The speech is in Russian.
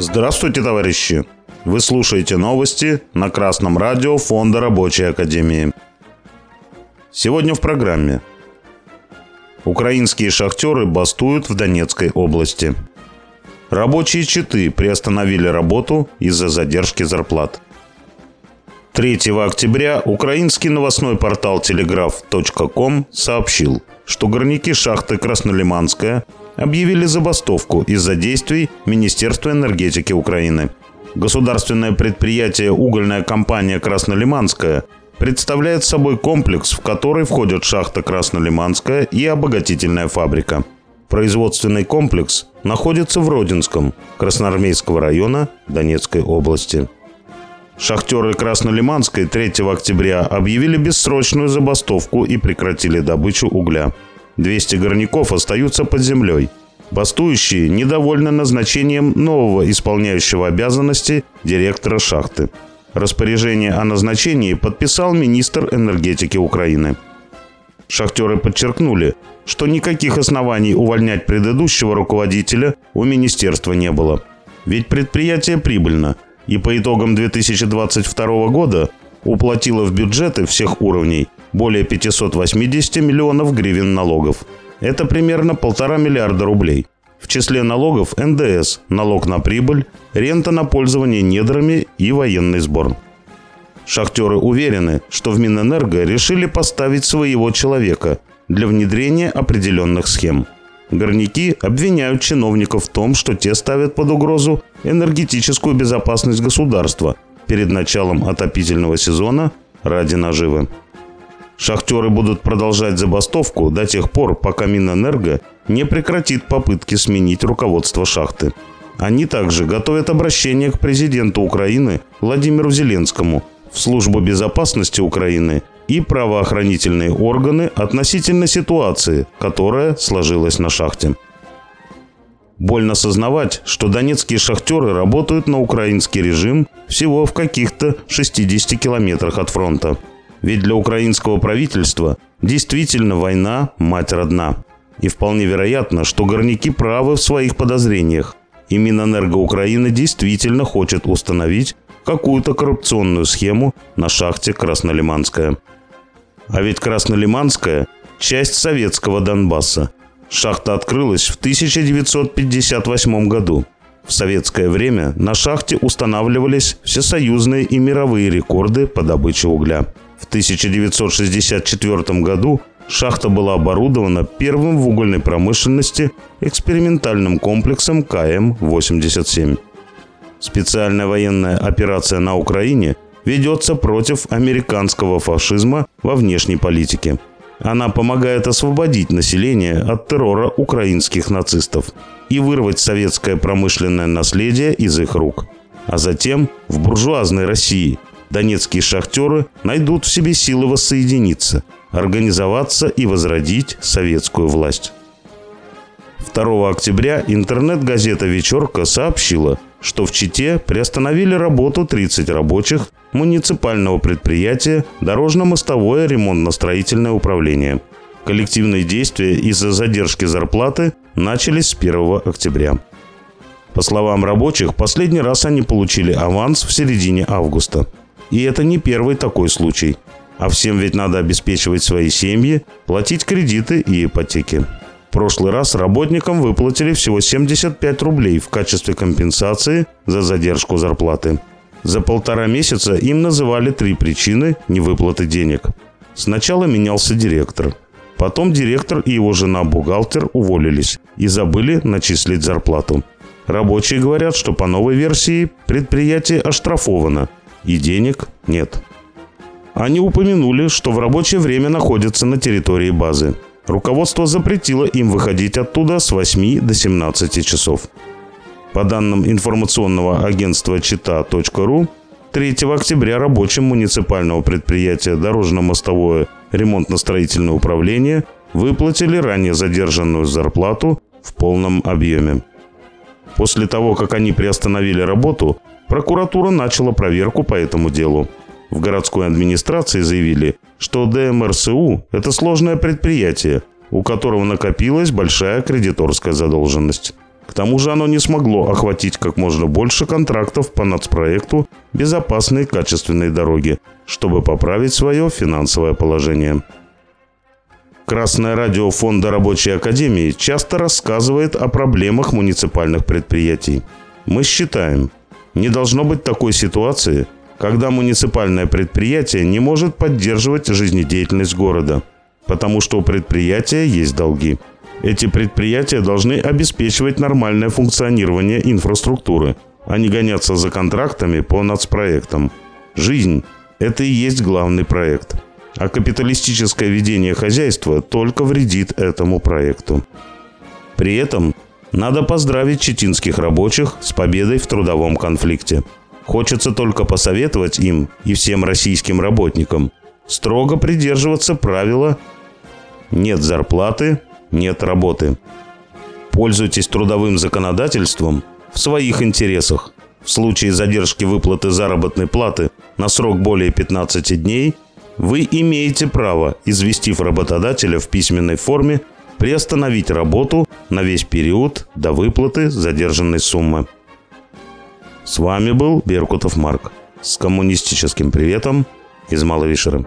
Здравствуйте, товарищи! Вы слушаете новости на Красном радио Фонда Рабочей Академии. Сегодня в программе. Украинские шахтеры бастуют в Донецкой области. Рабочие читы приостановили работу из-за задержки зарплат. 3 октября украинский новостной портал telegraph.com сообщил, что горняки шахты Краснолиманская объявили забастовку из-за действий Министерства энергетики Украины. Государственное предприятие «Угольная компания Краснолиманская» представляет собой комплекс, в который входят шахта Краснолиманская и обогатительная фабрика. Производственный комплекс находится в Родинском, Красноармейского района Донецкой области. Шахтеры Краснолиманской 3 октября объявили бессрочную забастовку и прекратили добычу угля. 200 горняков остаются под землей. Бастующие недовольны назначением нового исполняющего обязанности директора шахты. Распоряжение о назначении подписал министр энергетики Украины. Шахтеры подчеркнули, что никаких оснований увольнять предыдущего руководителя у министерства не было. Ведь предприятие прибыльно, и по итогам 2022 года уплатило в бюджеты всех уровней более 580 миллионов гривен налогов. Это примерно полтора миллиарда рублей. В числе налогов НДС, налог на прибыль, рента на пользование недрами и военный сбор. Шахтеры уверены, что в Минэнерго решили поставить своего человека для внедрения определенных схем. Горняки обвиняют чиновников в том, что те ставят под угрозу энергетическую безопасность государства перед началом отопительного сезона ради наживы. Шахтеры будут продолжать забастовку до тех пор, пока Минэнерго не прекратит попытки сменить руководство шахты. Они также готовят обращение к президенту Украины Владимиру Зеленскому в Службу безопасности Украины и правоохранительные органы относительно ситуации, которая сложилась на шахте. Больно сознавать, что донецкие шахтеры работают на украинский режим всего в каких-то 60 километрах от фронта. Ведь для украинского правительства действительно война – мать родна. И вполне вероятно, что горняки правы в своих подозрениях. И Минэнерго Украины действительно хочет установить какую-то коррупционную схему на шахте Краснолиманская. А ведь Краснолиманская – часть советского Донбасса. Шахта открылась в 1958 году. В советское время на шахте устанавливались всесоюзные и мировые рекорды по добыче угля. В 1964 году шахта была оборудована первым в угольной промышленности экспериментальным комплексом КМ-87. Специальная военная операция на Украине ведется против американского фашизма во внешней политике. Она помогает освободить население от террора украинских нацистов и вырвать советское промышленное наследие из их рук. А затем в буржуазной России донецкие шахтеры найдут в себе силы воссоединиться, организоваться и возродить советскую власть. 2 октября интернет-газета «Вечерка» сообщила, что в Чите приостановили работу 30 рабочих муниципального предприятия «Дорожно-мостовое ремонтно-строительное управление». Коллективные действия из-за задержки зарплаты начались с 1 октября. По словам рабочих, последний раз они получили аванс в середине августа. И это не первый такой случай. А всем ведь надо обеспечивать свои семьи, платить кредиты и ипотеки. В прошлый раз работникам выплатили всего 75 рублей в качестве компенсации за задержку зарплаты. За полтора месяца им называли три причины невыплаты денег. Сначала менялся директор. Потом директор и его жена-бухгалтер уволились и забыли начислить зарплату. Рабочие говорят, что по новой версии предприятие оштрафовано и денег нет. Они упомянули, что в рабочее время находятся на территории базы. Руководство запретило им выходить оттуда с 8 до 17 часов. По данным информационного агентства чита.ру, 3 октября рабочим муниципального предприятия «Дорожно-мостовое ремонтно-строительное управление» выплатили ранее задержанную зарплату в полном объеме. После того, как они приостановили работу, прокуратура начала проверку по этому делу. В городской администрации заявили, что ДМРСУ – это сложное предприятие, у которого накопилась большая кредиторская задолженность. К тому же оно не смогло охватить как можно больше контрактов по нацпроекту «Безопасные качественные дороги», чтобы поправить свое финансовое положение. Красное радио Фонда Рабочей Академии часто рассказывает о проблемах муниципальных предприятий. Мы считаем, не должно быть такой ситуации, когда муниципальное предприятие не может поддерживать жизнедеятельность города, потому что у предприятия есть долги. Эти предприятия должны обеспечивать нормальное функционирование инфраструктуры, а не гоняться за контрактами по нацпроектам. Жизнь – это и есть главный проект – а капиталистическое ведение хозяйства только вредит этому проекту. При этом надо поздравить читинских рабочих с победой в трудовом конфликте. Хочется только посоветовать им и всем российским работникам строго придерживаться правила «нет зарплаты, нет работы». Пользуйтесь трудовым законодательством в своих интересах. В случае задержки выплаты заработной платы на срок более 15 дней – вы имеете право, известив работодателя в письменной форме, приостановить работу на весь период до выплаты задержанной суммы. С вами был Беркутов Марк с коммунистическим приветом из Маловишеры.